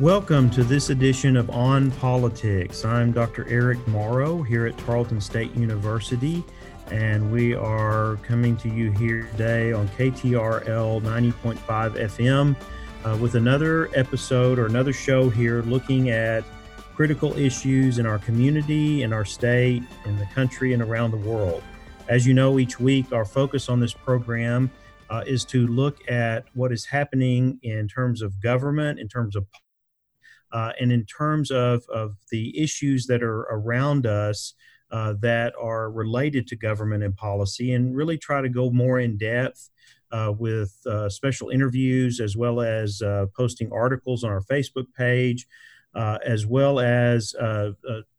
Welcome to this edition of On Politics. I'm Dr. Eric Morrow here at Tarleton State University, and we are coming to you here today on KTRL 90.5 FM uh, with another episode or another show here looking at critical issues in our community, in our state, in the country, and around the world. As you know, each week our focus on this program uh, is to look at what is happening in terms of government, in terms of uh, and in terms of, of the issues that are around us uh, that are related to government and policy, and really try to go more in depth uh, with uh, special interviews as well as uh, posting articles on our Facebook page. Uh, as well as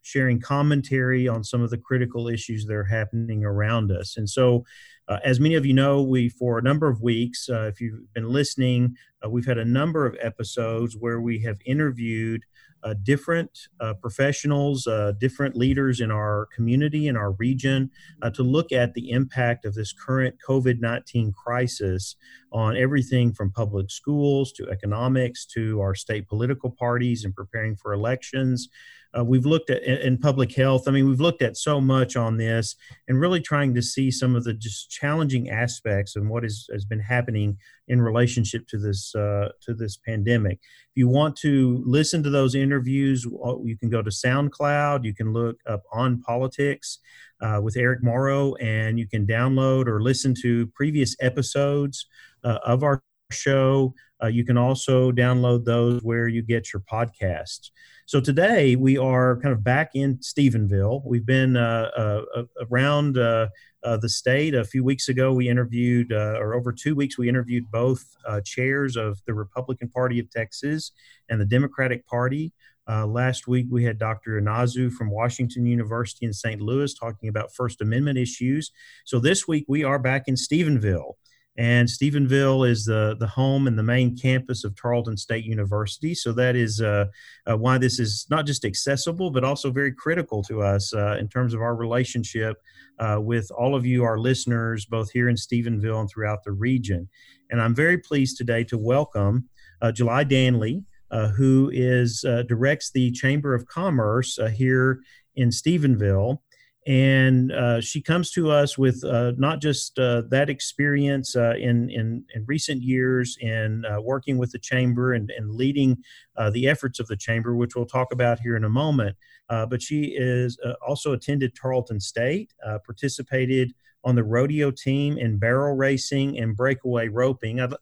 sharing commentary on some of the critical issues that are happening around us. And so, uh, as many of you know, we, for a number of weeks, uh, if you've been listening, uh, we've had a number of episodes where we have interviewed uh, different uh, professionals, uh, different leaders in our community, in our region, to look at the impact of this current COVID 19 crisis on everything from public schools to economics to our state political parties and preparing for elections. Uh, we've looked at in public health. I mean, we've looked at so much on this and really trying to see some of the just challenging aspects and what is, has been happening in relationship to this uh, to this pandemic. If you want to listen to those interviews, uh, you can go to SoundCloud. You can look up on politics uh, with Eric Morrow, and you can download or listen to previous episodes uh, of our show. Uh, you can also download those where you get your podcasts. So today we are kind of back in Stephenville. We've been uh, uh, uh around uh, uh, the state. A few weeks ago, we interviewed, or over two weeks, we interviewed both chairs of the Republican Party of Texas and the Democratic Party. last week, we had Dr. Inazu from Washington University in St. Louis talking about First Amendment issues. So this week, we are back in Stephenville. And Stephenville is the, the home and the main campus of Tarleton State University. So that is uh, uh, why this is not just accessible, but also very critical to us uh, in terms of our relationship uh, with all of you, our listeners, both here in Stephenville and throughout the region. And I'm very pleased today to welcome uh, Julie Danley, uh, who is directs the Chamber of Commerce here in Stephenville and uh, she comes to us with uh, not just uh, that experience uh, in, in, in recent years in uh, working with the chamber and, and leading uh, the efforts of the chamber, which we'll talk about here in a moment. but she is also attended Tarleton State, participated on the rodeo team in barrel racing and breakaway roping. I'd,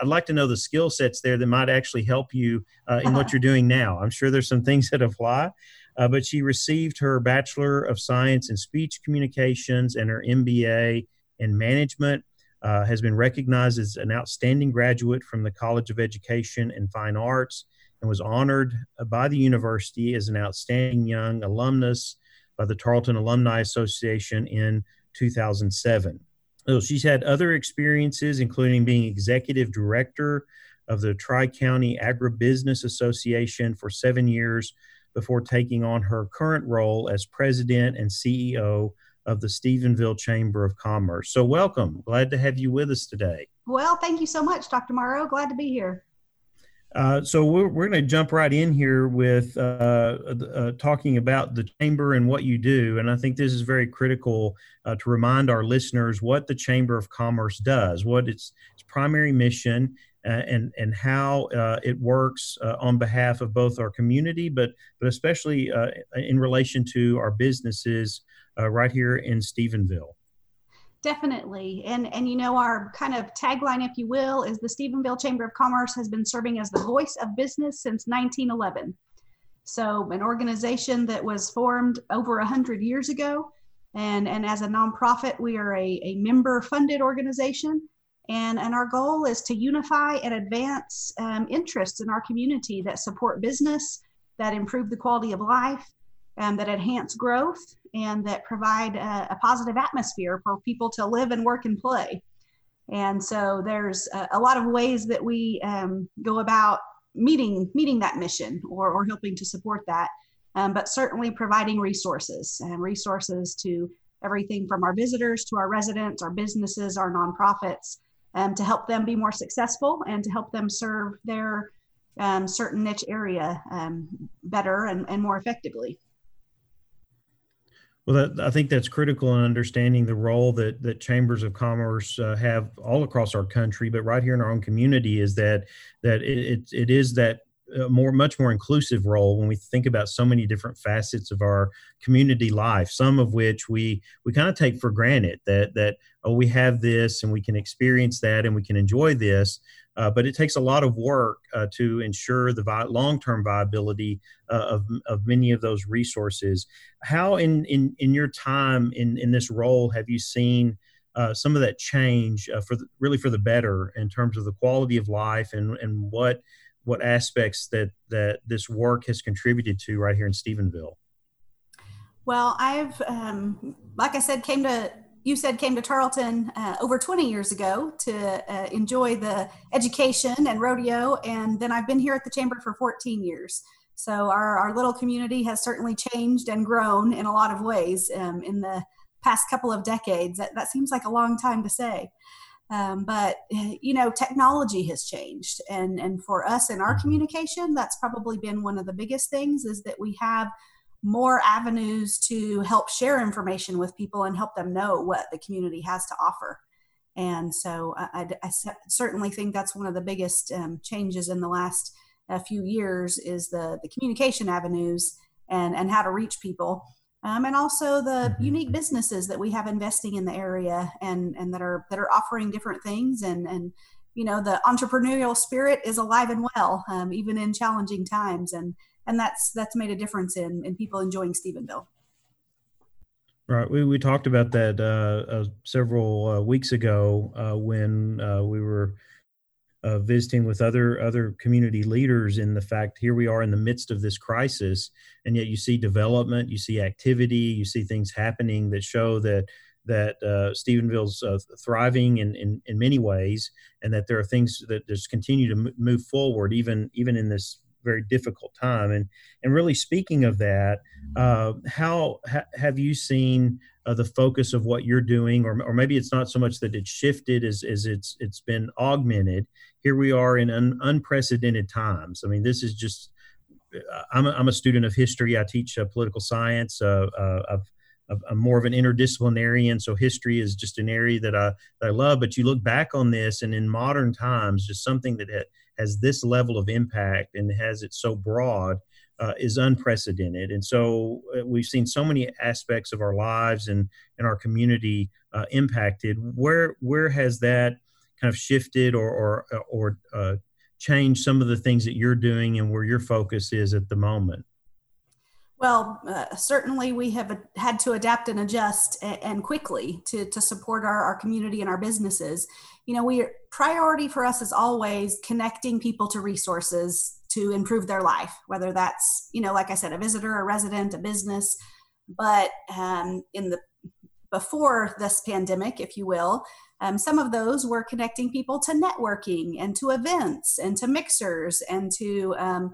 I'd like to know the skill sets there that might actually help you in what you're doing now. I'm sure there's some things that apply uh, but she received her Bachelor of Science in Speech Communications and her MBA in Management. Uh, has been recognized as an outstanding graduate from the College of Education and Fine Arts and was honored by the university as an outstanding young alumnus by the Tarleton Alumni Association in 2007. So she's had other experiences, including being executive director of the Tri County Agribusiness Association for seven years before taking on her current role as president and CEO of the Stephenville Chamber of Commerce. So, welcome. Glad to have you with us today. Well, thank you so much, Dr. Morrow. Glad to be here. Uh, so we're, we're going to jump right in here with uh, uh, talking about the chamber and what you do, and I think this is very critical uh, to remind our listeners what the Chamber of Commerce does, what its its primary mission, and and how uh, it works uh, on behalf of both our community, but but especially in relation to our businesses right here in Stephenville. Definitely, and and you know our kind of tagline, if you will, is the Stephenville Chamber of Commerce has been serving as the voice of business since 1911. So an organization that was formed over a hundred years ago, and and as a nonprofit, we are a, a member funded organization and, and our goal is to unify and advance um, interests in our community that support business, that improve the quality of life, um, that enhance growth, and that provide a, a, positive atmosphere for people to live and work and play. And so there's a, a lot of ways that we um, go about meeting meeting that mission or, or helping to support that. Um, but certainly providing resources and resources to everything from our visitors to our residents, our businesses, our nonprofits, um, to help them be more successful and to help them serve their um, certain niche area um, better and, and more effectively. Well, that, I think that's critical in understanding the role that that chambers of commerce uh, have all across our country, but right here in our own community is that that it, it, it is that a more much more inclusive role when we think about so many different facets of our community life some of which we we kind of take for granted that that oh we have this and we can experience that and we can enjoy this uh, but it takes a lot of work uh, to ensure the vi- long-term viability uh, of, of many of those resources. How in in, in your time in in this role have you seen uh, some of that change uh, for the, really for the better in terms of the quality of life and and what what aspects that that this work has contributed to right here in Stephenville. Well, I've um, like I said, came to you said came to Tarleton uh, over 20 years ago to uh, enjoy the education and rodeo, and then I've been here at the chamber for 14 years. So our, our little community has certainly changed and grown in a lot of ways um, in the past couple of decades. That, that seems like a long time to say. Um, but you know, technology has changed, and and for us in our mm-hmm. communication, that's probably been one of the biggest things is that we have more avenues to help share information with people and help them know what the community has to offer. And so I, I, I certainly think that's one of the biggest um, changes in the last uh, few years is the, the communication avenues and, and how to reach people um, and also the mm-hmm. unique businesses that we have investing in the area and and that are that are offering different things and and you know the entrepreneurial spirit is alive and well um, even in challenging times and and that's that's made a difference in in people enjoying Stephenville. Right, we we talked about that uh, uh, several uh, weeks ago uh, when uh, we were visiting with other other community leaders in the fact here we are in the midst of this crisis and yet you see development you see activity you see things happening that show that that uh, Stephenville's uh, thriving in, in, in many ways, and that there are things that just continue to move forward, even even in this very difficult time. And and really speaking of that, uh, how ha- have you seen uh, the focus of what you're doing, or, or maybe it's not so much that it's shifted as, as it's it's been augmented. Here we are in un, unprecedented times. I mean, this is just. Uh, I'm a, I'm a student of history. I teach uh, political science. Uh, uh, I've I'm more of an interdisciplinarian, so history is just an area that I that I love. But you look back on this, and in modern times, just something that has this level of impact and has it so broad uh, is unprecedented. And so uh, we've seen so many aspects of our lives and, and our community uh, impacted. Where where has that kind of shifted or or, uh, or uh, changed some of the things that you're doing and where your focus is at the moment? Well, certainly we have had to adapt and adjust and quickly to, to support our, our community and our businesses. You know, we priority for us is always connecting people to resources to improve their life, whether that's, you know, like I said, a visitor, a resident, a business. But um, in the before this pandemic, if you will, um, some of those were connecting people to networking and to events and to mixers and to um,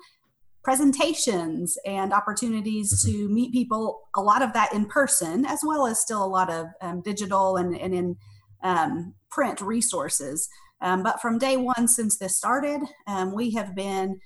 presentations and opportunities mm-hmm. to meet people. A lot of that in person, as well as still a lot of um, digital and, and in um, print resources. Um, but from day one since this started, um, we have been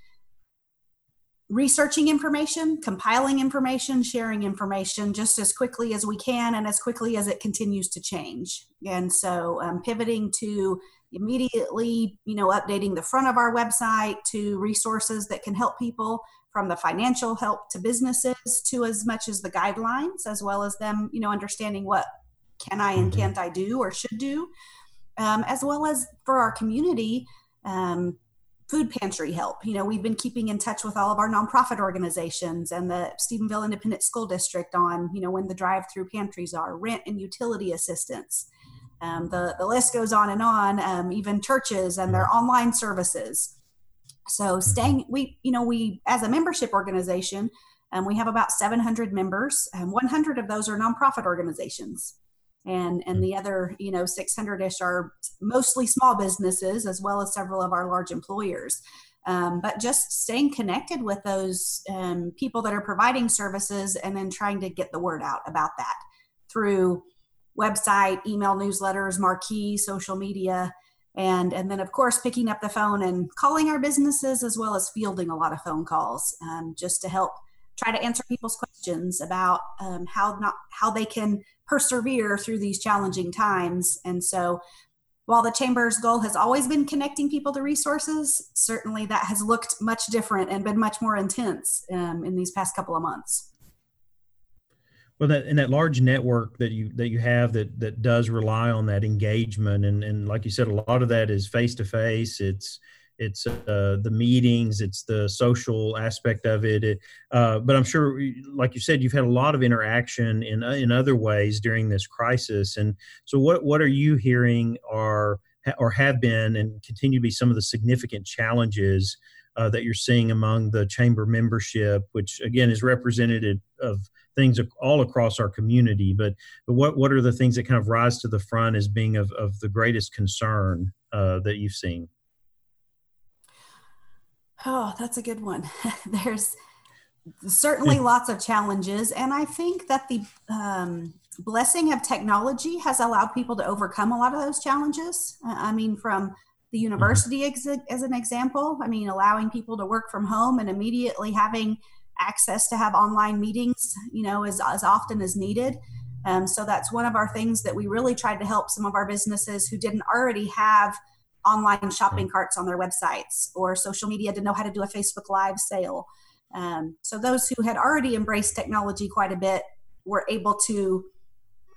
researching information, compiling information, sharing information just as quickly as we can and as quickly as it continues to change. And so um, pivoting to immediately, you know, updating the front of our website to resources that can help people from the financial help to businesses to as much as the guidelines, as well as them, you know, understanding what can I and mm-hmm. can't I do or should do, um, as well as for our community, um, food pantry help. You know, we've been keeping in touch with all of our nonprofit organizations and the Stephenville Independent School District on, you know, when the drive-through pantries are, rent and utility assistance. Um, the, the list goes on and on, um, even churches and their online services. So staying, we, you know, we, as a membership organization, um, we have about 700 members and 100 of those are nonprofit organizations and and the other you know 600ish are mostly small businesses as well as several of our large employers. Um, but just staying connected with those um, people that are providing services and then trying to get the word out about that through website email newsletters marquee social media and and then of course picking up the phone and calling our businesses as well as fielding a lot of phone calls um, just to help try to answer people's questions about um, how not how they can persevere through these challenging times. And so while the chamber's goal has always been connecting people to resources certainly that has looked much different and been much more intense um, in these past couple of months. Well that and that large network that you that you have that that does rely on that engagement and and like you said a lot of that is face to face. It's it's uh, the meetings it's the social aspect of it, it uh, but i'm sure like you said you've had a lot of interaction in in other ways during this crisis and so what what are you hearing are or have been and continue to be some of the significant challenges uh, that you're seeing among the chamber membership which again is representative of things all across our community but, but what what are the things that kind of rise to the front as being of, of the greatest concern uh, that you've seen Oh, that's a good one. There's certainly lots of challenges. And I think that the um, blessing of technology has allowed people to overcome a lot of those challenges. I mean, from the mm-hmm. university as, as an example, I mean, allowing people to work from home and immediately having access to have online meetings, you know, as, as often as needed. Um, so that's one of our things that we really tried to help some of our businesses who didn't already have – online shopping carts on their websites or social media to know how to do a Facebook Live sale. Um, so those who had already embraced technology quite a bit were able to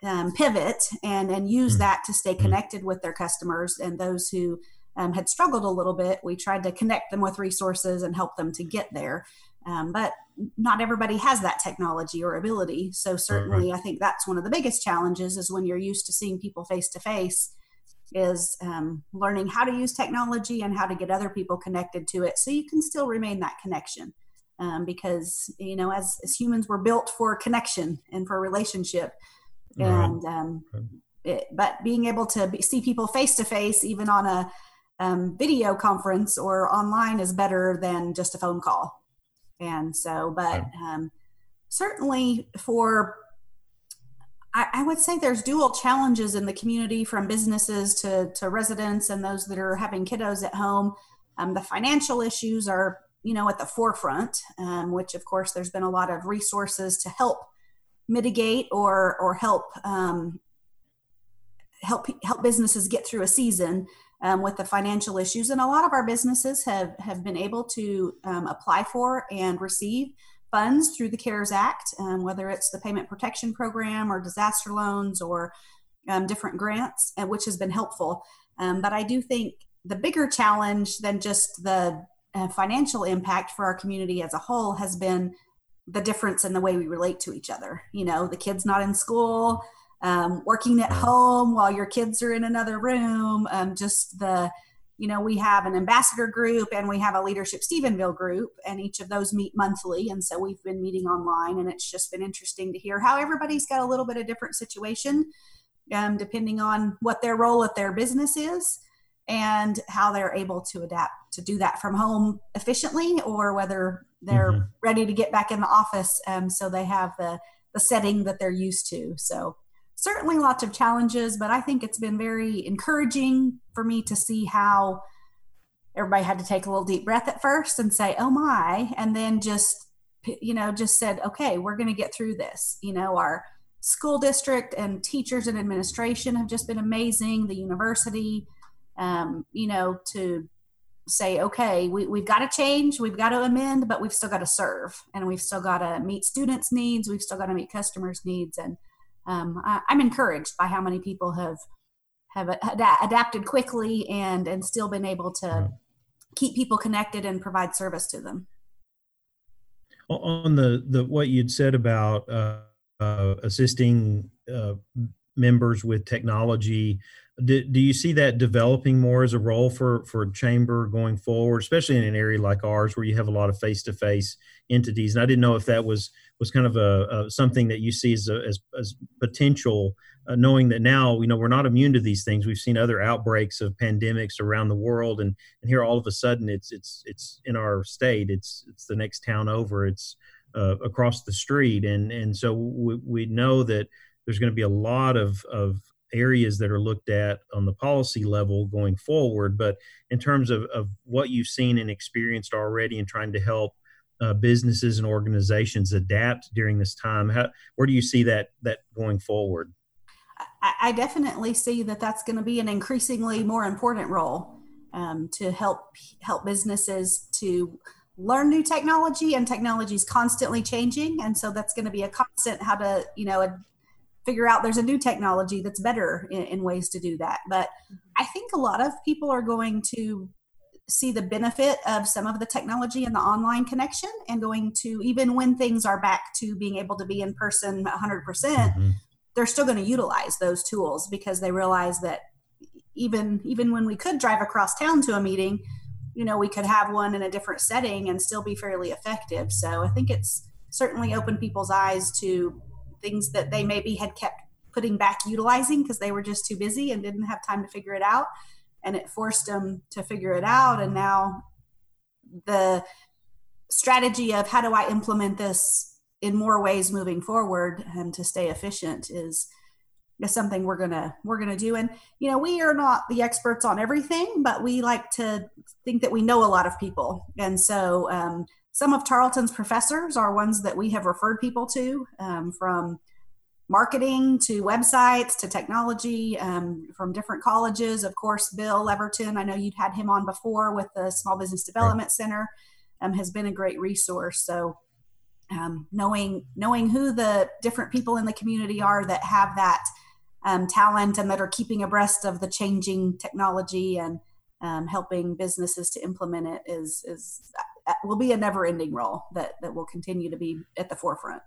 um, pivot and and use mm. that to stay mm. connected with their customers. And those who um, had struggled a little bit, we tried to connect them with resources and help them to get there. Um, but not everybody has that technology or ability. So certainly, I think that's one of the biggest challenges is when you're used to seeing people face to face is um, learning how to use technology and how to get other people connected to it so you can still remain that connection. Um, because you know as, as humans we're built for connection and for relationship. And um, it, but being able to be, see people face to face even on a um, video conference or online is better than just a phone call. And so but um, certainly for I, I would say there's dual challenges in the community from businesses to, to residents and those that are having kiddos at home. Um, the financial issues are, you know, at the forefront, um, which of course there's been a lot of resources to help mitigate or or help um, help help businesses get through a season um, with the financial issues. And a lot of our businesses have have been able to um, apply for and receive funds through the CARES Act, um, whether it's the Payment Protection Program or disaster loans or um, different grants, uh, which has been helpful. Um, but I do think the bigger challenge than just the uh, financial impact for our community as a whole has been the difference in the way we relate to each other. You know, the kids not in school, um, working at home while your kids are in another room, um, just the you know, we have an ambassador group and we have a leadership Stephenville group, and each of those meet monthly. And so we've been meeting online, and it's just been interesting to hear how everybody's got a little bit of different situation, um, depending on what their role at their business is and how they're able to adapt to do that from home efficiently, or whether they're mm-hmm. ready to get back in the office um, so they have the the setting that they're used to. So certainly lots of challenges, but I think it's been very encouraging for me to see how everybody had to take a little deep breath at first and say, oh my, and then just, you know, just said, okay, we're going to get through this. You know, our school district and teachers and administration have just been amazing, the university, um, you know, to say, okay, we, we've got to change, we've got to amend, but we've still got to serve and we've still got to meet students' needs, we've still got to meet customers' needs. And um, I, am encouraged by how many people have have ad- adapted quickly and and still been able to yeah. keep people connected and provide service to them. On the the what you'd said about uh, uh, assisting uh, members with technology. Do, do you see that developing more as a role for for chamber going forward, especially in an area like ours where you have a lot of face to face entities? And I didn't know if that was was kind of a, a something that you see as a, as, as potential, uh, knowing that now you know we're not immune to these things. We've seen other outbreaks of pandemics around the world, and and here all of a sudden it's it's it's in our state. It's it's the next town over. It's uh, across the street, and and so we, we know that there's going to be a lot of, of areas that are looked at on the policy level going forward. But in terms of, of what you've seen and experienced already and trying to help uh, businesses and organizations adapt during this time, how, where do you see that that going forward? I definitely see that that's going to be an increasingly more important role um, to help help businesses to learn new technology and technology is constantly changing and so that's going to be a constant how to you know figure out there's a new technology that's better in, in, ways to do that but i think a lot of people are going to see the benefit of some of the technology and the online connection and going to even when things are back to being able to be in person 100% mm hmm they're still going to utilize those tools because they realize that even even when we could drive across town to a meeting you know we could have one in a different setting and still be fairly effective. So i think it's certainly opened people's eyes to things that they maybe had kept putting back utilizing because they were just too busy and didn't have time to figure it out and it forced them to figure it out. And now the strategy of how do i implement this in more ways moving forward and to stay efficient is is something we're gonna we're gonna do. And you know we are not the experts on everything but we like to think that we know a lot of people. And so um, some of tarleton's professors are ones that we have referred people to um, from marketing to websites to technology um, from different colleges. Of course bill leverton i know you'd had him on before with the small business development center um, has been a great resource. So um, knowing knowing who the different people in the community are that have that um, talent and that are keeping abreast of the changing technology and um, helping businesses to implement it is is uh, will be a never ending role that that will continue to be at the forefront.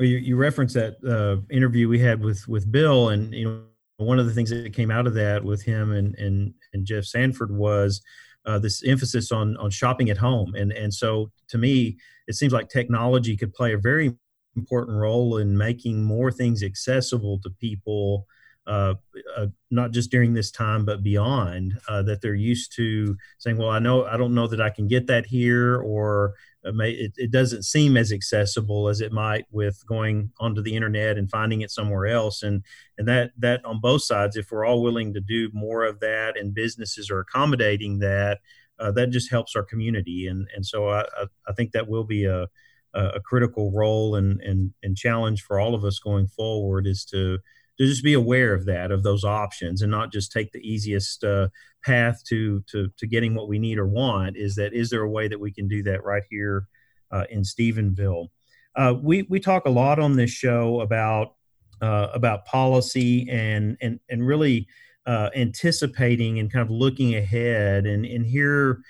You, you referenced that uh, interview we had with with Bill, and you know one of the things that came out of that with him and and and Jeff Sandford was uh, this emphasis on on shopping at home, and and so to me, it seems like technology could play a very important role in making more things accessible to people, uh, uh, not just during this time, but beyond, uh, that they're used to saying, well, I know, I don't know that I can get that here, or it, it doesn't seem as accessible as it might with going onto the internet and finding it somewhere else. And, and that, that on both sides, if we're all willing to do more of that and businesses are accommodating that, uh, that just helps our community. And, and so I, I, I think that will be a, a, critical role and, and and challenge for all of us going forward is to to just be aware of that of those options and not just take the easiest uh, path to to to getting what we need or want is that is there a way that we can do that right here uh, in Stephenville? Uh, we we talk a lot on this show about uh, about policy and and and really uh, anticipating and kind of looking ahead. And and here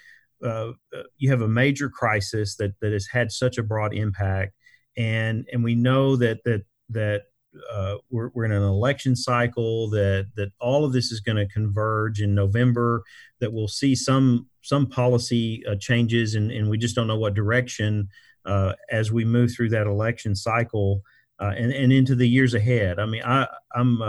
uh, uh, you have a major crisis that that has had such a broad impact, and and we know that that that uh, we're, we're in an election cycle that that all of this is going to converge in November. That we'll see some some policy uh, changes, and, and we just don't know what direction uh, as we move through that election cycle uh, and and into the years ahead. I mean, I I'm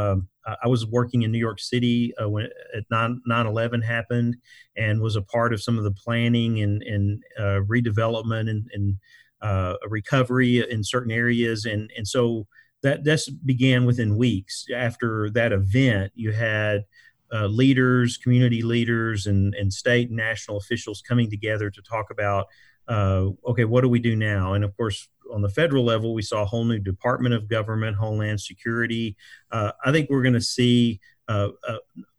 I was working in New York City uh, when at 9 11 happened and was a part of some of the planning and, and uh, redevelopment and, and uh, recovery in certain areas. And, and so that this began within weeks. After that event, you had uh, leaders, community leaders, and, and state and national officials coming together to talk about uh, okay, what do we do now? And of course, on the federal level, we saw a whole new Department of Government, Homeland Security. Uh, I think we're going to see uh, uh,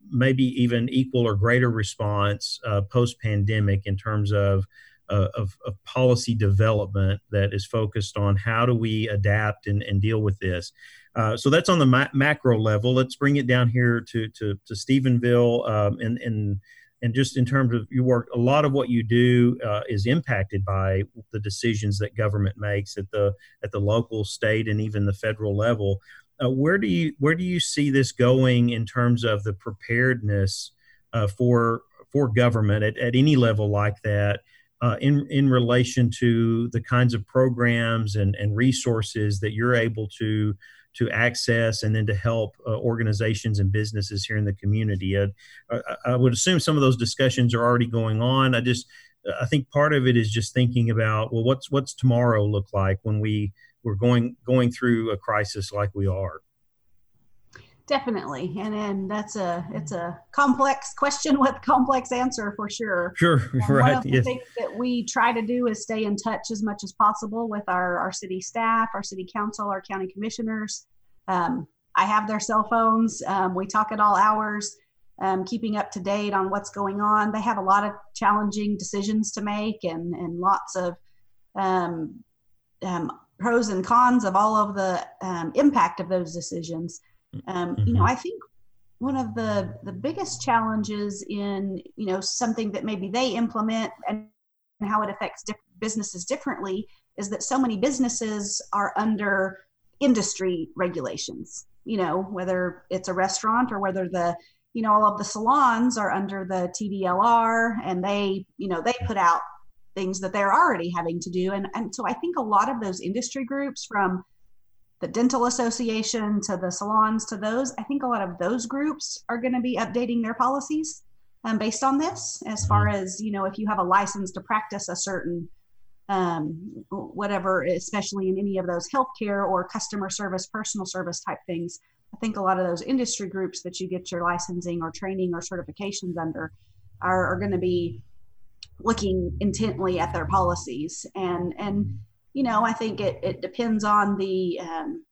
maybe even equal or greater response uh, post pandemic in terms of, uh, of, of, policy development that is focused on how do we adapt and, and deal with this. Uh, so that's on the ma- macro level. Let's bring it down here to, to, to Stephenville um, and, and and just in terms of your work, a lot of what you do uh, is impacted by the decisions that government makes at the at the local, state, and even the federal level. Uh, where do you where do you see this going in terms of the preparedness uh, for for government at, at any level like that? Uh, in in relation to the kinds of programs and, and resources that you're able to to access and then to help uh, organizations and businesses here in the community. I, I, would assume some of those discussions are already going on. I just I think part of it is just thinking about well, what's what's tomorrow look like when we we're going going through a crisis like we are. Definitely, and and that's a it's a complex question with complex answer for sure. Sure, And right. One of the yes. things that we try to do is stay in touch as much as possible with our our city staff, our city council, our county commissioners. Um, I have their cell phones. Um, we talk at all hours, um, keeping up to date on what's going on. They have a lot of challenging decisions to make, and and lots of um, um, pros and cons of all of the um, impact of those decisions. Um, You know, Mhm. I think one of the the biggest challenges in you know something that maybe they implement and how it affects diff- businesses differently is that so many businesses are under industry regulations. You know, whether it's a restaurant or whether the you know all of the salons are under the TDLR and they you know they put out things that they're already having to do and and so I think a lot of those industry groups from the dental association to the salons to those i think a lot of those groups are going to be updating their policies um, based on this as far as you know if you have a license to practice a certain um, whatever especially in any of those healthcare or customer service personal service type things i think a lot of those industry groups that you get your licensing or training or certifications under are, are going to be looking intently at their policies. And and you know i think it, it depends on the um,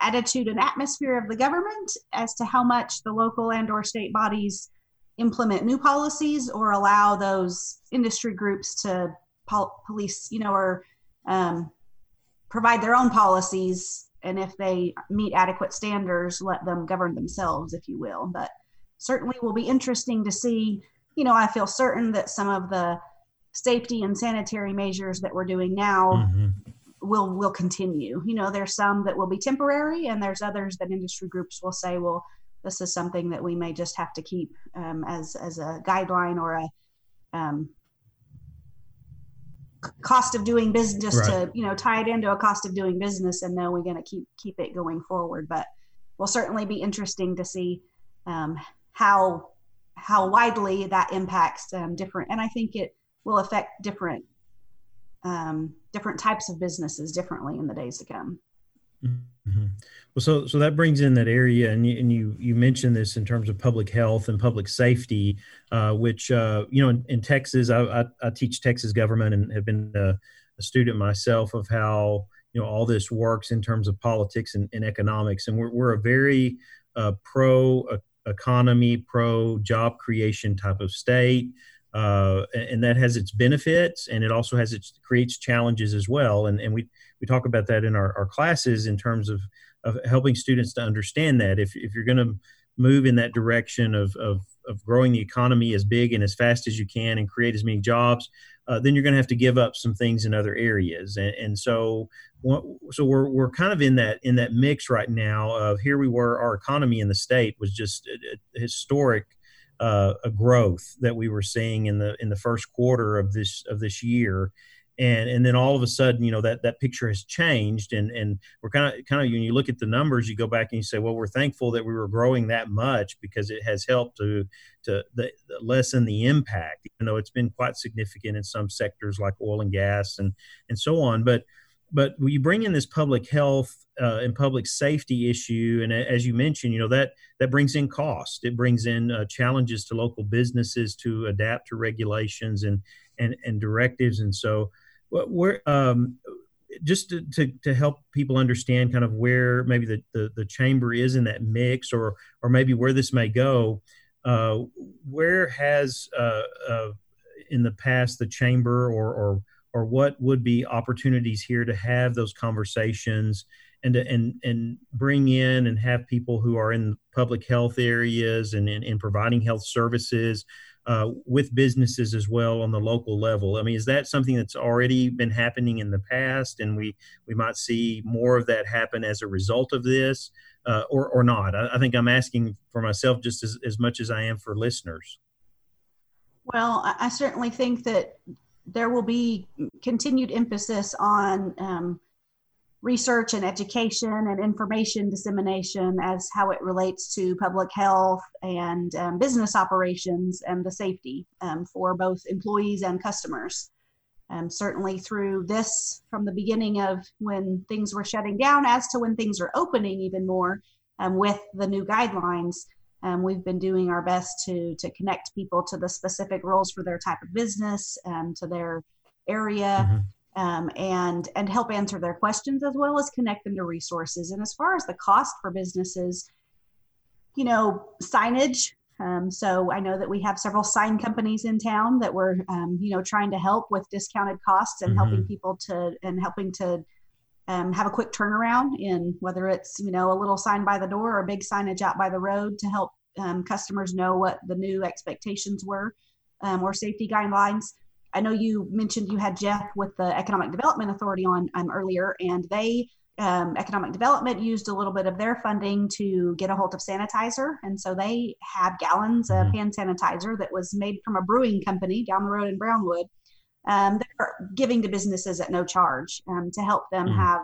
attitude and atmosphere of the government as to how much the local and or state bodies implement new policies or allow those industry groups to pol- police you know or um, provide their own policies. And if they meet adequate standards let them govern themselves if you will. But certainly will be interesting to see you know i feel certain that some of the safety and sanitary measures that we're doing now Mhm. will will continue. You know, there's some that will be temporary, and there's others that industry groups will say, well, this is something that we may just have to keep um, as as a guideline or a um, cost of doing business just to you know tie it into a cost of doing business and know we're going to keep keep it going forward but will certainly be interesting to see um, how how widely that impacts um, different and i think it will affect different um, different types of businesses differently in the days to come. Mhm. Well, so so that brings in that area, and you, and you you mentioned this in terms of public health and public safety, uh, which uh, you know in, in Texas, I, I, I teach Texas government and have been a, a student myself of how you know all this works in terms of politics and, and economics, and we're we're a very uh, pro economy, pro job creation type of state. Uh, and, that has its benefits, and it also has its creates challenges as well. And and we we talk about that in our, our classes in terms of, of helping students to understand that if, if you're going to move in that direction of, of, of growing the economy as big and as fast as you can and create as many jobs, uh, then you're going to have to give up some things in other areas. And, and so, so we're, we're kind of in that, in that mix right now of here we were, our economy in the state was just a, a historic uh, a growth that we were seeing in the, in the first quarter of this, of this year. And and then all of a sudden you know that that picture has changed and and we're kind of kind of when you look at the numbers you go back and you say well we're thankful that we were growing that much because it has helped to to the, lessen the impact even though it's been quite significant in some sectors like oil and gas and and so on. But but you bring in this public health uh, and public safety issue and as you mentioned you know that that brings in cost. It brings in uh, challenges to local businesses to adapt to regulations and and, and directives. And so where um, just to, to, to, help people understand kind of where maybe the, the, the, chamber is in that mix or or maybe where this may go uh, where has uh, uh, in the past the chamber or, or or what would be opportunities here to have those conversations and to, and and bring in and have people who are in public health areas and in, in providing health services uh, with businesses as well on the local level. I mean, is that something that's already been happening in the past, and we we might see more of that happen as a result of this, uh, or or not? I, I, think I'm asking for myself just as, as much as I am for listeners. Well, I certainly think that there will be continued emphasis on um, research and education and information dissemination as how it relates to public health and um, business operations and the safety um, for both employees and customers. Um, certainly through this from the beginning of when things were shutting down as to when things are opening even more um, with the new guidelines, um, we've been doing our best to to connect people to the specific roles for their type of business, um, to their area, mm-hmm. um, and and help answer their questions as well as connect them to resources. And as far as the cost for businesses, you know, signage. Um, so I know that we have several sign companies in town that were, um, you know, trying to help with discounted costs and mm-hmm. helping people to and helping to um, have a quick turnaround in whether it's you know a little sign by the door or a big signage out by the road to help um, customers know what the new expectations were um, or safety guidelines. I know you mentioned you had Jeff with the Economic Development Authority on um, earlier, and they um, economic development used a little bit of their funding to get a hold of sanitizer, and so they have gallons of mm-hmm. hand sanitizer that was made from a brewing company down the road in Brownwood um, they're giving to businesses at no charge um, to help them mm. have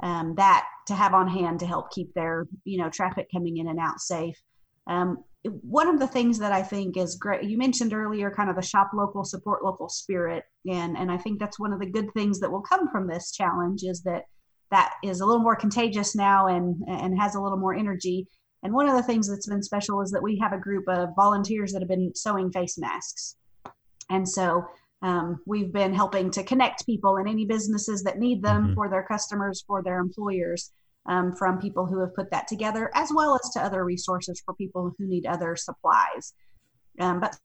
um, that to have on hand to help keep their you know traffic coming in and out safe. Um, one of the things that I think is great, you mentioned earlier, kind of the shop local, support local spirit, and and I think that's one of the good things that will come from this challenge is that that is a little more contagious now and and has a little more energy. And one of the things that's been special is that we have a group of volunteers that have been sewing face masks, and so um, we've been helping to connect people and any businesses that need them mm-hmm. for their customers, for their employers, um, from people who have put that together, as well as to other resources for people who need other supplies. Um, but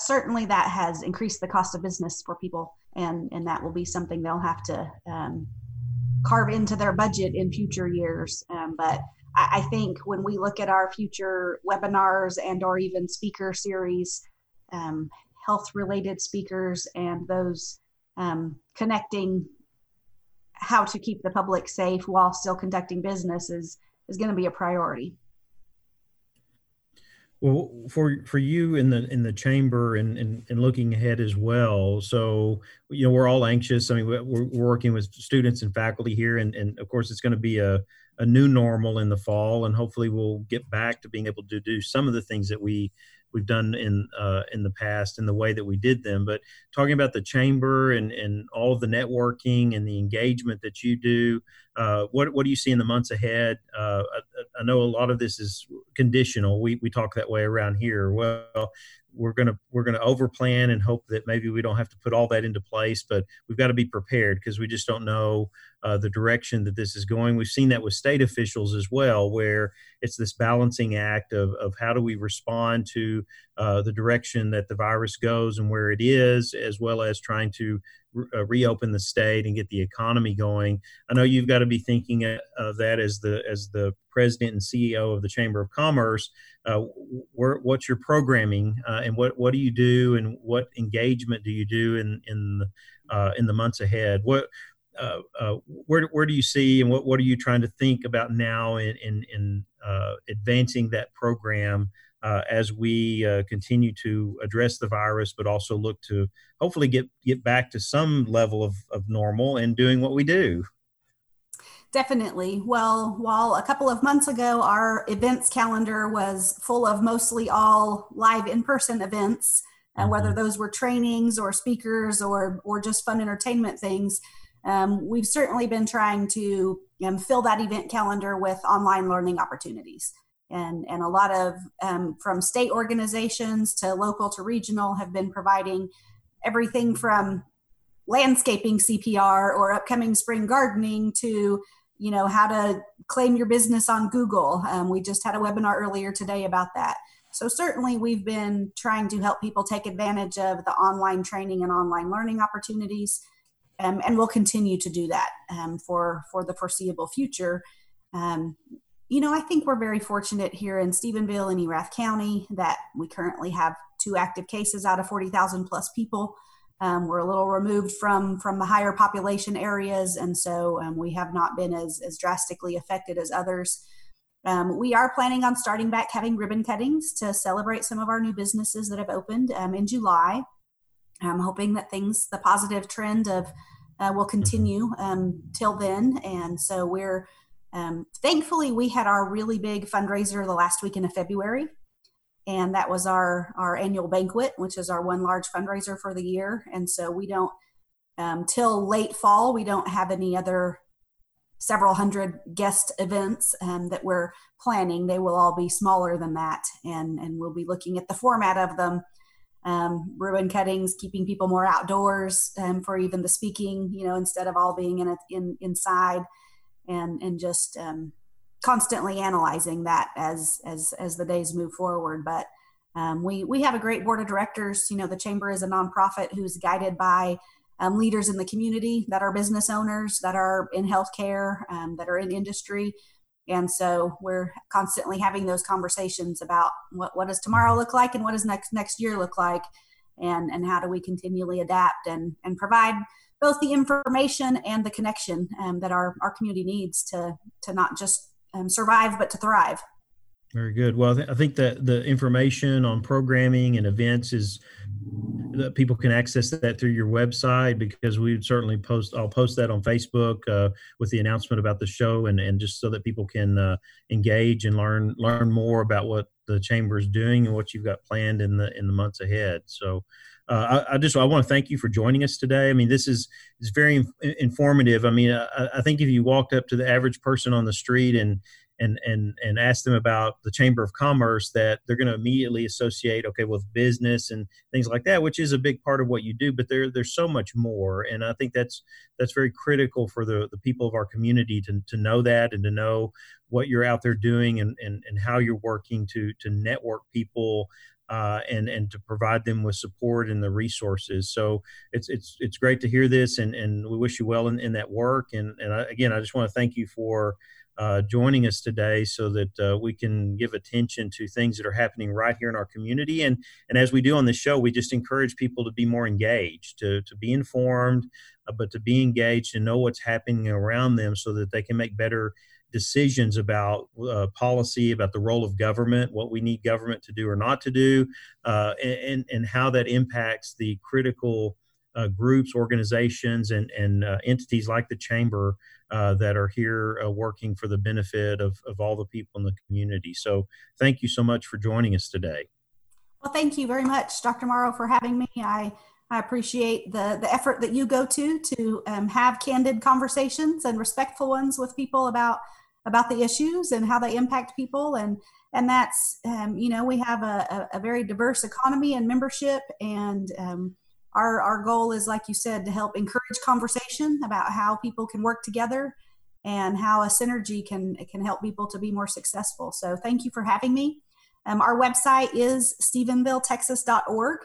certainly that has increased the cost of business for people, and, and that will be something they'll have to um, carve into their budget in future years. Um, but I, I think when we look at our future webinars and or even speaker series, um, health related speakers and those um, connecting how to keep the public safe while still conducting business is, is going to be a priority. Well, for for you in the in the chamber and, and, and looking ahead as well. So you know we're all anxious. I mean we're, we're working with students and faculty here, and, and of course it's going to be a, a new normal in the fall, and hopefully we'll get back to being able to do some of the things that we we've done in uh, in the past and the way that we did them. But talking about the chamber and, and all the networking and the engagement that you do, uh, what what do you see in the months ahead? Uh, I, I, know a lot of this is conditional. We we talk that way around here. Well, we're gonna we're gonna overplan and hope that maybe we don't have to put all that into place, but we've got to be prepared because we just don't know uh, the direction that this is going. We've seen that with state officials as well, where it's this balancing act of, of how do we respond to uh, the direction that the virus goes and where it is, as well as trying to re- uh, reopen the state and get the economy going. I know you've got to be thinking of that as the as the president and CEO of the Chamber of Commerce. Uh, where, what's your programming uh, and what what do you do and what engagement do you do in in uh, in the months ahead? What uh, uh, where, where do you see and what, what are you trying to think about now in, in, in uh, advancing that program uh, as we uh, continue to address the virus, but also look to hopefully get, get back to some level of, of normal and doing what we do? Definitely. Well, while a couple of months ago our events calendar was full of mostly all live in person events, mm-hmm. whether those were trainings or speakers or, or just fun entertainment things, um, we've certainly been trying to um, fill that event calendar with online learning opportunities. And, and a lot of um, from state organizations to local to regional have been providing everything from landscaping CPR or upcoming spring gardening to you know how to claim your business on Google. Um, we just had a webinar earlier today about that. So certainly we've been trying to help people take advantage of the online training and online learning opportunities um, and we'll continue to do that um, for for the foreseeable future. You know, I think we're very fortunate here in Stephenville and Erath County that we currently have two active cases out of 40,000 plus people. Um, we're a little removed from from the higher population areas, and so um, we have not been as as drastically affected as others. Um, we are planning on starting back having ribbon cuttings to celebrate some of our new businesses that have opened um, in July. I'm hoping that things, the positive trend of uh, will continue um, till then. And so we're um, thankfully we had our really big fundraiser the last weekend of February, and that was our our annual banquet, which is our one large fundraiser for the year. And so we don't um, till late fall we don't have any other several hundred guest events um, that we're planning. They will all be smaller than that, and and we'll be looking at the format of them. Um, ribbon cuttings, keeping people more outdoors um, for even the speaking, you know, instead of all being in a, in inside, and and just um, constantly analyzing that as as as the days move forward. But um, we we have a great board of directors. You know, the chamber is a nonprofit who's guided by um, leaders in the community that are business owners, that are in healthcare, um, that are in industry. And so we're constantly having those conversations about what, what does tomorrow look like and what does next next year look like and, and how do we continually adapt and, and provide both the information and the connection um, that our, our community needs to, to not just um, survive but to thrive. Very good. Well, I, th- I think that the information on programming and events is that people can access that through your website because we would certainly post. I'll post that on Facebook uh, with the announcement about the show, and, and just so that people can uh, engage and learn learn more about what the chamber is doing and what you've got planned in the in the months ahead. So. Uh, I, I, just I want to thank you for joining us today. I mean, this is is very informative. I mean, I, I, think if you walked up to the average person on the street and and and and ask them about the chamber of commerce that they're going to immediately associate okay with business and things like that which is a big part of what you do but there there's so much more and i think that's that's very critical for the the people of our community to, to know that and to know what you're out there doing and and, and how you're working to to network people uh, and and to provide them with support and the resources. So it's it's it's great to hear this, and and we wish you well in, in that work. And and I, again, I just want to thank you for uh, joining us today so that uh, we can give attention to things that are happening right here in our community. And, and as we do on the show, we just encourage people to be more engaged, to, to be informed, uh, but to be engaged and know what's happening around them so that they can make better decisions about uh, policy, about the role of government, what we need government to do or not to do, uh, and, and how that impacts the critical uh, groups, organizations, and, and uh, entities like the chamber uh, that are here uh, working for the benefit of, of all the people in the community. So, thank you so much for joining us today. Well, thank you very much, Dr. Morrow, for having me. I, I appreciate the, the effort that you go to to um, have candid conversations and respectful ones with people about about the issues and how they impact people. And and that's um, you know we have a, a, a, very diverse economy and membership. And um, our our goal is like you said to help encourage conversation about how people can work together and how a synergy can can help people to be more successful. So thank you for having me. Um, our website is stephenvilletexas.org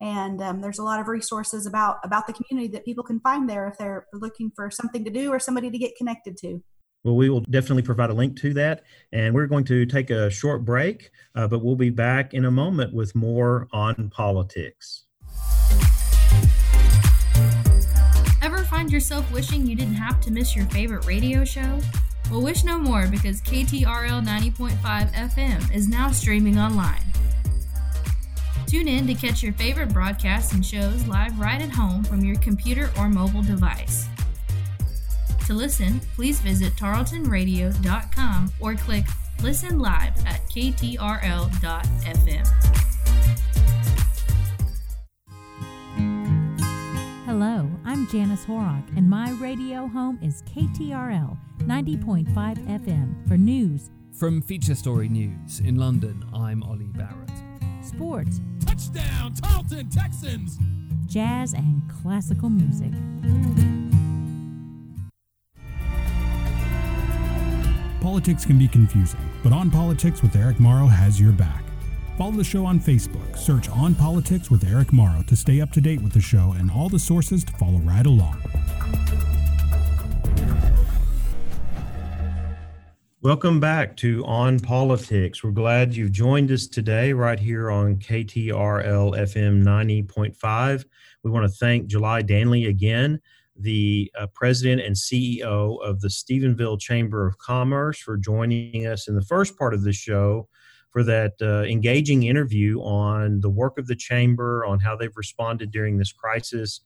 and um, there's a lot of resources about about the community that people can find there if they're looking for something to do or somebody to get connected to well, we will definitely provide a link to that. And we're going to take a short break, uh, but we'll be back in a moment with more on politics. Ever find yourself wishing you didn't have to miss your favorite radio show? Well, wish no more because KTRL 90.5 FM is now streaming online. Tune in to catch your favorite broadcasts and shows live right at home from your computer or mobile device. To listen, please visit tarletonradio.com or click Listen Live at ktrl.fm. Hello, I'm Janice Horrock, and my radio home is KTRL 90.5 FM for news. From Feature Story News in London, I'm Ollie Barrett. Sports. Touchdown, Tarleton Texans! Jazz and classical music. Politics can be confusing, but On Politics with Eric Morrow has your back. Follow the show on Facebook. Search On Politics with Eric Morrow to stay up to date with the show and all the sources to follow right along. Welcome back to On Politics. We're glad you've joined us today right here on KTRL FM 90.5. We want to thank Julie Danley again, the uh, president and CEO of the Stephenville Chamber of Commerce, for joining us in the first part of the show for that uh, engaging interview on the work of the chamber, on how they've responded during this crisis.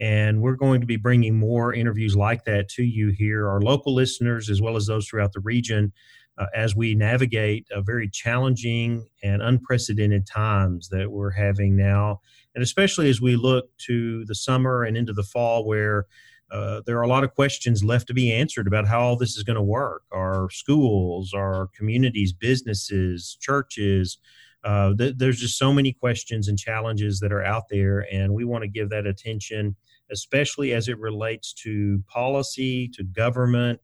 And we're going to be bringing more interviews like that to you here, our local listeners, as well as those throughout the region, uh, as we navigate a very challenging and unprecedented times that we're having now. And especially as we look to the summer and into the fall, where uh, there are a lot of questions left to be answered about how all this is going to work. Our schools, our communities, businesses, churches. Uh, th- there's just so many questions and challenges that are out there, and we want to give that attention, especially as it relates to policy, to government,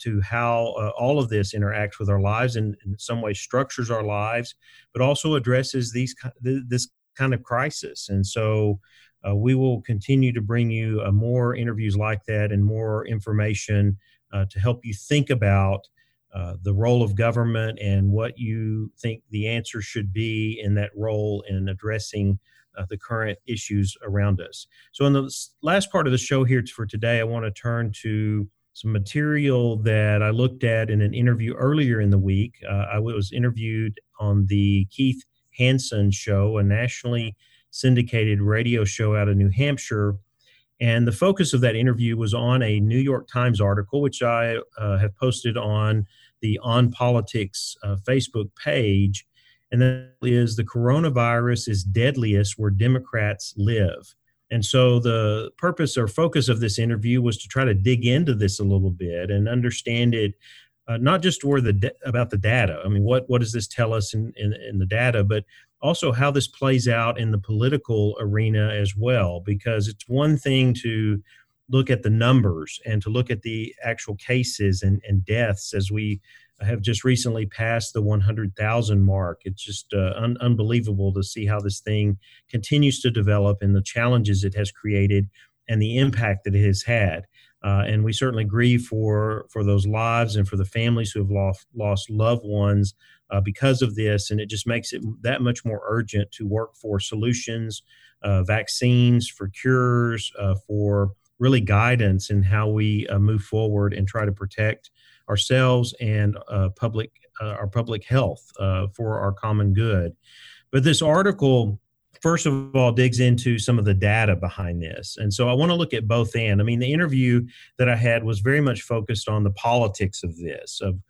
to how uh, all of this interacts with our lives and in some way structures our lives, but also addresses these this kind of crisis. And so uh, we will continue to bring you uh, more interviews like that and more information uh, to help you think about uh, the role of government and what you think the answer should be in that role in addressing uh, the current issues around us. So, in the last part of the show here for today, I want to turn to some material that I looked at in an interview earlier in the week. Uh, I was interviewed on the Keith Hansen show, a nationally syndicated radio show out of New Hampshire. And the focus of that interview was on a New York Times article, which I uh, have posted on the On Politics uh, Facebook page. And that is the coronavirus is deadliest where Democrats live. And so the purpose or focus of this interview was to try to dig into this a little bit and understand it, uh, not just where the about the data. I mean, what what does this tell us in, in, in the data, but also how this plays out in the political arena as well, because it's one thing to look at the numbers and to look at the actual cases and, and deaths as we have just recently passed the 100,000 mark. It's just uh, un- unbelievable to see how this thing continues to develop and the challenges it has created and the impact that it has had. Uh, and we certainly grieve for for those lives and for the families who have lost lost loved ones uh, because of this, and it just makes it that much more urgent to work for solutions, uh, vaccines, for cures, uh, for really guidance in how we uh, move forward and try to protect ourselves and uh, public our public health for our common good. But this article first of all digs into some of the data behind this and so i want to look at both and i mean the interview that i had was very much focused on the politics of this of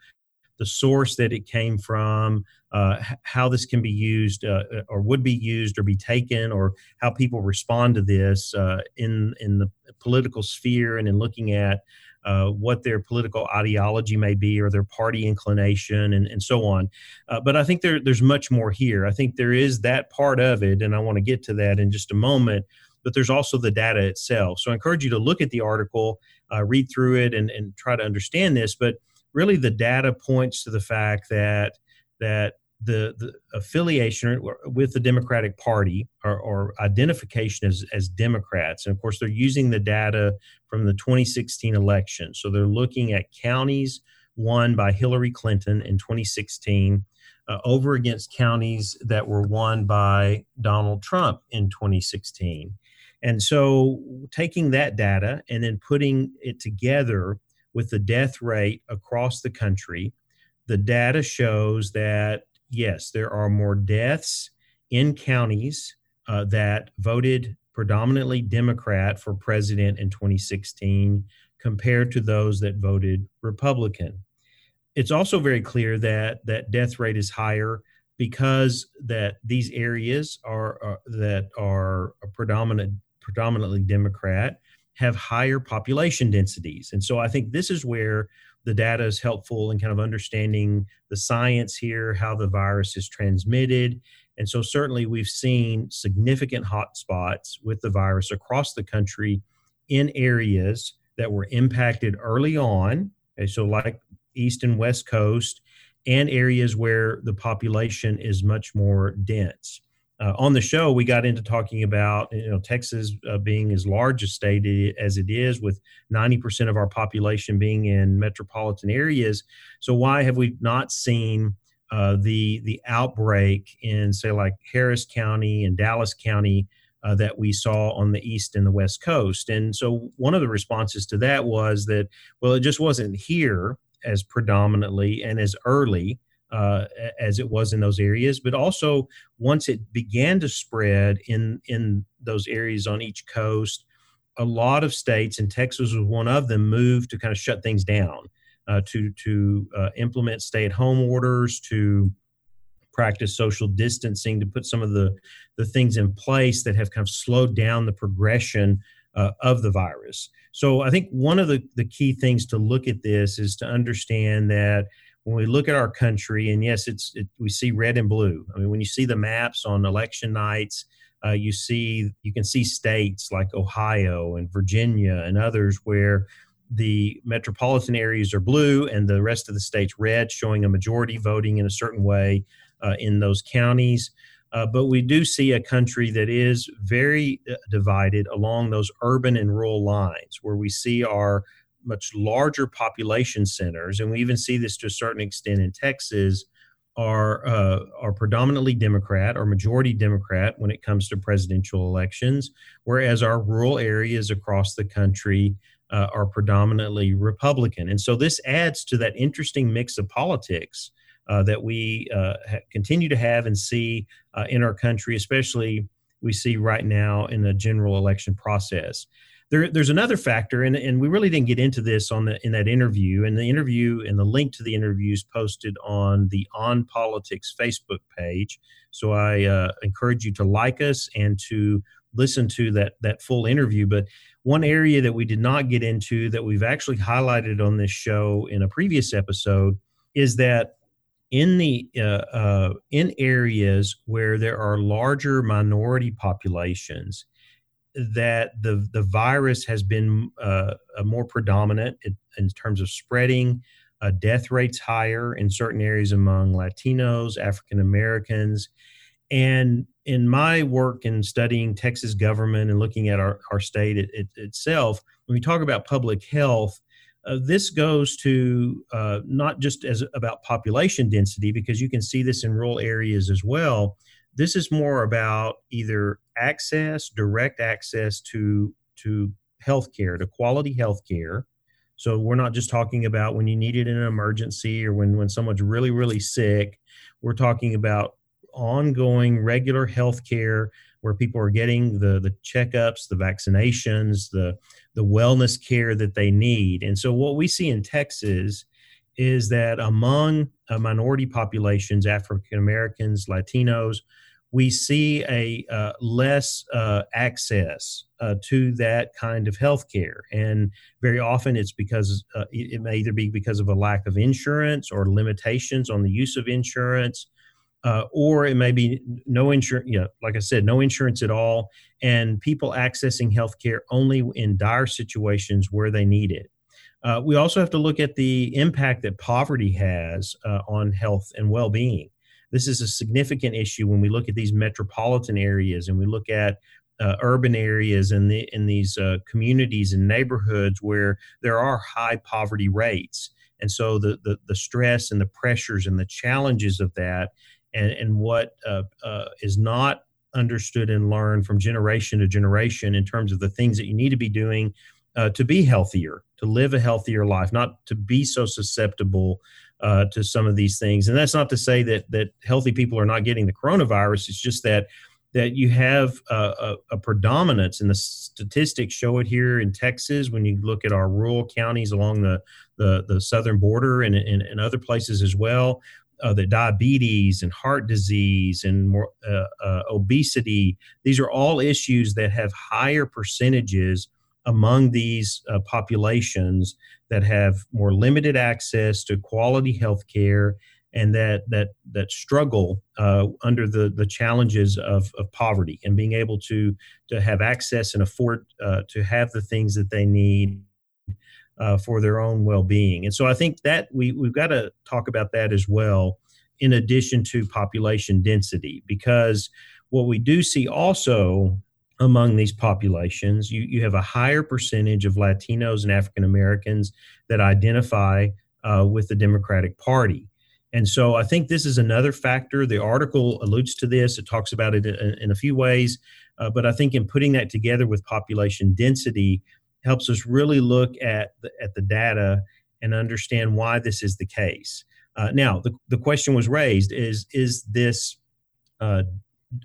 the source that it came from, uh, how this can be used uh, uh, or would be used or be taken, or how people respond to this uh, in in the political sphere and in looking at uh, what their political ideology may be or their party inclination and, and so on. Uh, but I think there, there's much more here. I think there is that part of it, and I want to get to that in just a moment. But there's also the data itself. So I encourage you to look at the article, uh, read through it, and, and try to understand this. But really the data points to the fact that that the, the affiliation with the Democratic Party or, or, identification as, as Democrats. And of course, they're using the data from the 2016 election. So they're looking at counties won by Hillary Clinton in 2016 uh, over against counties that were won by Donald Trump in 2016. And so taking that data and then putting it together with the death rate across the country, the data shows that yes, there are more deaths in counties uh, that voted predominantly Democrat for president in 2016 compared to those that voted Republican. It's also very clear that that death rate is higher because that these areas are, are that are predominant predominantly Democrat have higher population densities. And so I think this is where the data is helpful in kind of understanding the science here, how the virus is transmitted. And so certainly we've seen significant hotspots with the virus across the country in areas that were impacted early on. Okay, so like East and West Coast, and areas where the population is much more dense uh, on the show, we got into talking about you know Texas uh, being as large a state as it is, with 90% of our population being in metropolitan areas. So why have we not seen uh, the the outbreak in say like Harris County and Dallas County uh, that we saw on the east and the west coast? And so one of the responses to that was that well, it just wasn't here as predominantly and as early uh, as it was in those areas, but also once it began to spread in in those areas on each coast, a lot of states, and Texas was one of them, moved to kind of shut things down, uh, to to uh, implement stay-at-home orders, to practice social distancing, to put some of the the things in place that have kind of slowed down the progression uh, of the virus. So I think one of the, the key things to look at this is to understand that when we look at our country, and yes, it's it, we see red and blue. I mean, when you see the maps on election nights, uh, you see you can see states like Ohio and Virginia and others where the metropolitan areas are blue and the rest of the states red, showing a majority voting in a certain way uh, in those counties. Uh, but we do see a country that is very uh, divided along those urban and rural lines, where we see our much larger population centers, and we even see this to a certain extent in Texas, are uh, are predominantly Democrat or majority Democrat when it comes to presidential elections, whereas our rural areas across the country uh, are predominantly Republican. And so this adds to that interesting mix of politics uh, that we uh, ha- continue to have and see uh, in our country, especially we see right now in the general election process. There, there's another factor, and, and we really didn't get into this on the in that interview. And the interview and the link to the interview is posted on the On Politics Facebook page. So I uh, encourage you to like us and to listen to that that full interview. But one area that we did not get into that we've actually highlighted on this show in a previous episode is that in the uh, uh, in areas where there are larger minority populations that the the virus has been uh, more predominant in, in, terms of spreading uh, death rates higher in certain areas among Latinos, African Americans, and in my work in studying Texas government and looking at our, our state it, it, itself, when we talk about public health, uh, this goes to uh, not just as about population density, because you can see this in rural areas as well. This is more about either access, direct access to to healthcare, to quality healthcare. So we're not just talking about when you need it in an emergency or when when someone's really really sick. We're talking about ongoing regular health care where people are getting the the checkups, the vaccinations, the the wellness care that they need. And so what we see in Texas is that among uh, minority populations, African Americans, Latinos, we see a uh, less uh, access uh, to that kind of health care. And very often it's because uh, it may either be because of a lack of insurance or limitations on the use of insurance uh, or it may be no insurance, you know, like I said, no insurance at all, and people accessing healthcare only in dire situations where they need it. Uh, we also have to look at the impact that poverty has on health and well being. This is a significant issue when we look at these metropolitan areas and we look at uh, urban areas and the, in these uh, communities and neighborhoods where there are high poverty rates. And so the, the, the stress and the pressures and the challenges of that and, and what uh, uh, is not understood and learned from generation to generation in terms of the things that you need to be doing uh, to be healthier, to live a healthier life, not to be so susceptible uh, to some of these things. And that's not to say that that healthy people are not getting the coronavirus. It's just that that you have a, a, predominance, and the statistics show it here in Texas. When you look at our rural counties along the the, the southern border and, and, and other places as well, uh, the diabetes and heart disease and more uh, uh, obesity. These are all issues that have higher percentages among these uh, populations that have more limited access to quality health care and that that that struggle uh, under the the challenges of, of poverty and being able to to have access and afford uh, to have the things that they need uh, for their own well-being. And so I think that we we've got to talk about that as well, in addition to population density, because what we do see also among these populations, you, you have a higher percentage of Latinos and African Americans that identify uh, with the Democratic Party. And so I think this is another factor. The article alludes to this, it talks about it in, in a few ways. Uh, but I think in putting that together with population density, helps us really look at the, at the data and understand why this is the case. Uh, now, the, the question was raised: is is this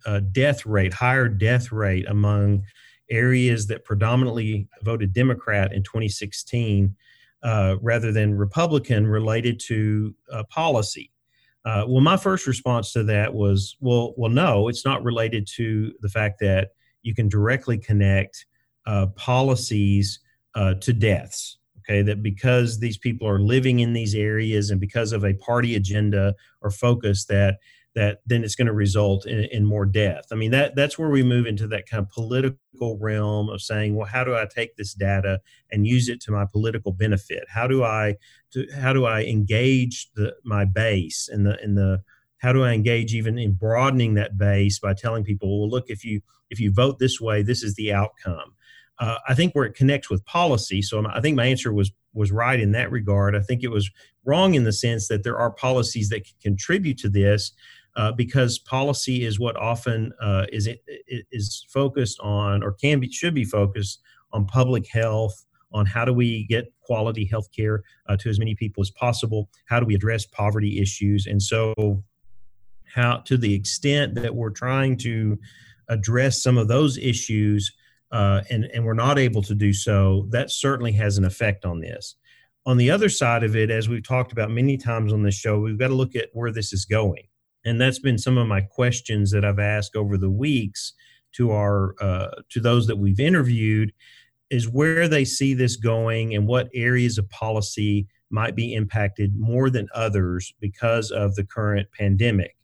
uh, death rate, higher death rate among areas that predominantly voted Democrat in 2016 uh, rather than Republican related to uh, policy? Uh, well, my first response to that was, well, well, no, it's not related to the fact that you can directly connect uh, policies uh, to deaths. Okay, that because these people are living in these areas and because of a party agenda or focus, that that then it's going to result in, in more death. I mean, that that's where we move into that kind of political realm of saying, well, how do I take this data and use it to my political benefit? How do I to, how do I engage the, my base and the and the how do I engage even in broadening that base by telling people, well, look, if you if you vote this way, this is the outcome. Uh, I think where it connects with policy. So I think my answer was was right in that regard. I think it was wrong in the sense that there are policies that can contribute to this, uh, because policy is what often uh, is is focused on or can be should be focused on public health on how do we get quality health care uh, to as many people as possible? How do we address poverty issues? And so how to the extent that we're trying to address some of those issues uh, and, and we're not able to do so that certainly has an effect on this. On the other side of it as we've talked about many times on this show we've got to look at where this is going and that's been some of my questions that I've asked over the weeks to our uh, to those that we've interviewed is where they see this going and what areas of policy might be impacted more than others because of the current pandemic.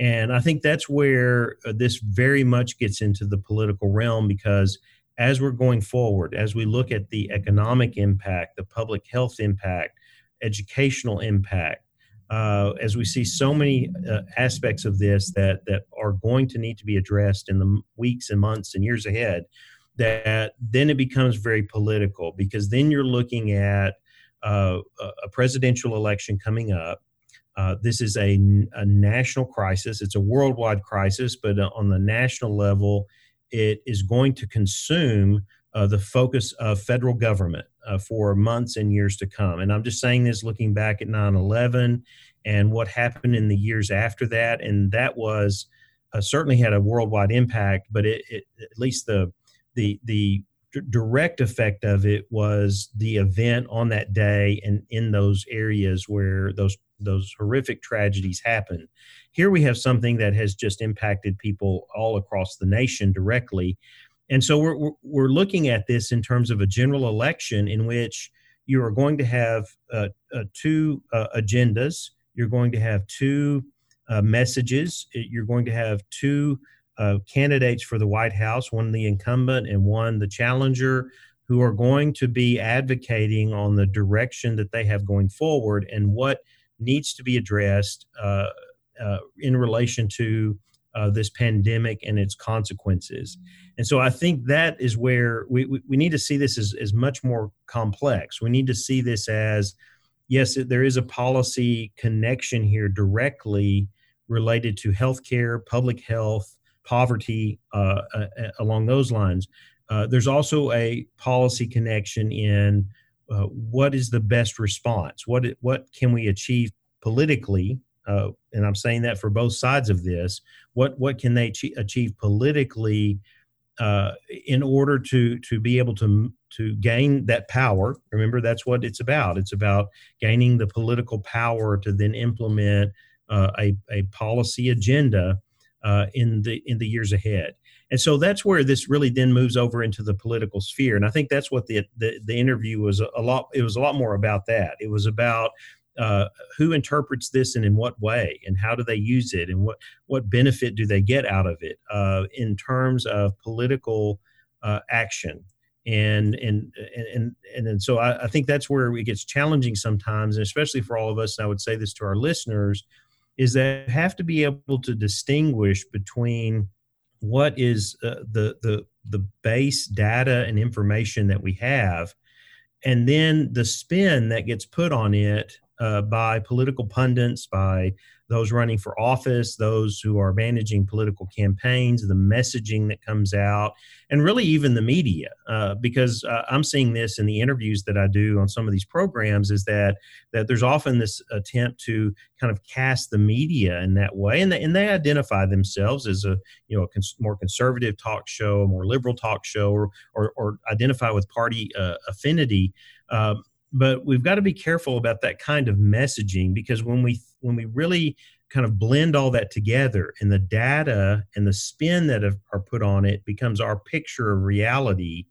And I think that's where uh, this very much gets into the political realm because as we're going forward, as we look at the economic impact, the public health impact, educational impact, uh, as we see so many uh, aspects of this that that are going to need to be addressed in the weeks and months and years ahead that then it becomes very political because then you're looking at uh, a presidential election coming up. Uh, this is a, a, national crisis. It's a worldwide crisis but uh, on the national level it is going to consume uh, the focus of federal government uh, for months and years to come. And I'm just saying this looking back at 9 11 and what happened in the years after that. And that was uh, certainly had a worldwide impact, but it, it, at least the, the, the direct effect of it was the event on that day and in those areas where those those horrific tragedies happen. Here we have something that has just impacted people all across the nation directly. And so we're, we're looking at this in terms of a general election in which you are going to have uh, uh, two uh, agendas, you're going to have two uh, messages, you're going to have two uh, candidates for the White House, one the incumbent and one the challenger, who are going to be advocating on the direction that they have going forward and what needs to be addressed uh, in relation to uh, this pandemic and its consequences. And so I think that is where we, we, we, need to see this as, as much more complex. We need to see this as yes, there is a policy connection here directly related to healthcare, public health, poverty, uh, uh, along those lines. Uh, there's also a policy connection in uh, what is the best response? What, what can we achieve politically uh, and I'm saying that for both sides of this. What what can they achieve politically uh, in order to to be able to to gain that power? Remember, that's what it's about. It's about gaining the political power to then implement uh, a a policy agenda uh, in the in the years ahead. And so that's where this really then moves over into the political sphere. And I think that's what the the, the interview was a lot. It was a lot more about that. It was about uh, who interprets this and in what way and how do they use it and what what benefit do they get out of it uh, in terms of political uh, action? And and and and, and so I, I, think that's where it gets challenging sometimes and especially for all of us and I would say this to our listeners is that have to be able to distinguish between what is uh, the the the base data and information that we have and then the spin that gets put on it uh, by political pundits, by those running for office, those who are managing political campaigns, the messaging that comes out, and really even the media. Uh, because uh, I'm seeing this in the interviews that I do on some of these programs, is that that there's often this attempt to kind of cast the media in that way, and they, and they identify themselves as a you know a cons- more conservative talk show, a more liberal talk show, or or, or identify with party uh, affinity. But we've got to be careful about that kind of messaging because when we when we really kind of blend all that together and the data and the spin that are put on it becomes our picture of reality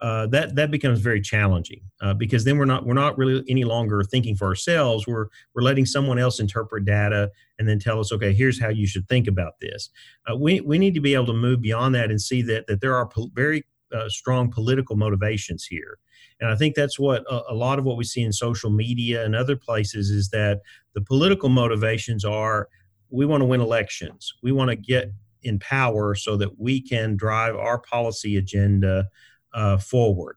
uh, that that becomes very challenging uh, because then we're not we're not really any longer thinking for ourselves. We're we're letting someone else interpret data and then tell us, okay, here's how you should think about this. Uh, we we need to be able to move beyond that and see that that there are very uh, strong political motivations here. And I think that's what a, a, lot of what we see in social media and other places is that the political motivations are we want to win elections. We want to get in power so that we can drive our policy agenda uh, forward.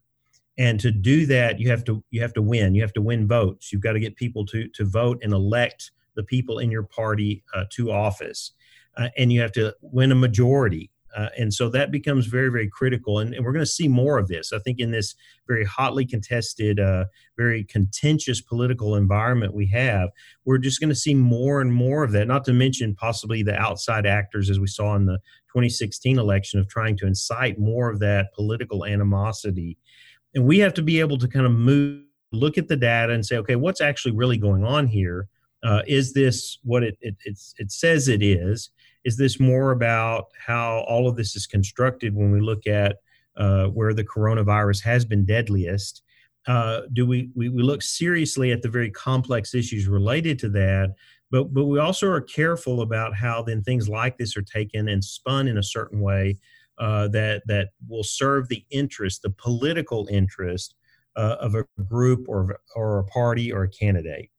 And to do that, you have to you have to win. You have to win votes. You've got to get people to to vote and elect the people in your party uh, to office, uh, and you have to win a majority. Uh, and so that becomes very, very critical. And, and we're going to see more of this. I think in this very hotly contested, uh, very contentious political environment we have, we're just going to see more and more of that, not to mention possibly the outside actors, as we saw in the 2016 election, of trying to incite more of that political animosity. And we have to be able to kind of move, look at the data and say, okay, what's actually really going on here? Uh, is this what it, it, it says it is? Is this more about how all of this is constructed when we look at uh, where the coronavirus has been deadliest? Uh, do we, we, we look seriously at the very complex issues related to that? But but we also are careful about how then things like this are taken and spun in a certain way uh, that that will serve the interest, the political interest uh, of a group or or a party or a candidate.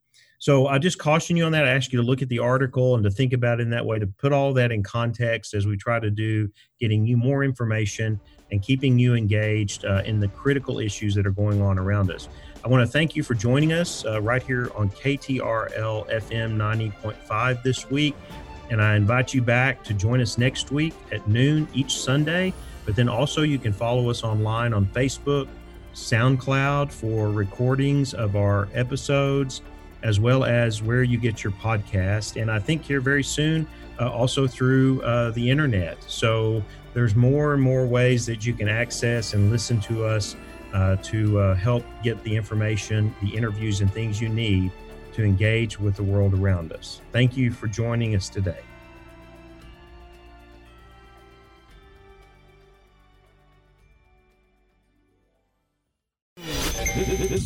So I just caution you on that. I ask you to look at the article and to think about it in that way, to put all that in context as we try to do, getting you more information and keeping you engaged uh, in the critical issues that are going on around us. I want to thank you for joining us uh, right here on KTRL FM 90.5 this week. And I invite you back to join us next week at noon each Sunday. But then also, you can follow us online on Facebook, SoundCloud for recordings of our episodes as well as where you get your podcast. And I think here very soon, uh, also through uh, the internet. So there's more and more ways that you can access and listen to us uh, to uh, help get the information, the interviews, and things you need to engage with the world around us. Thank you for joining us today.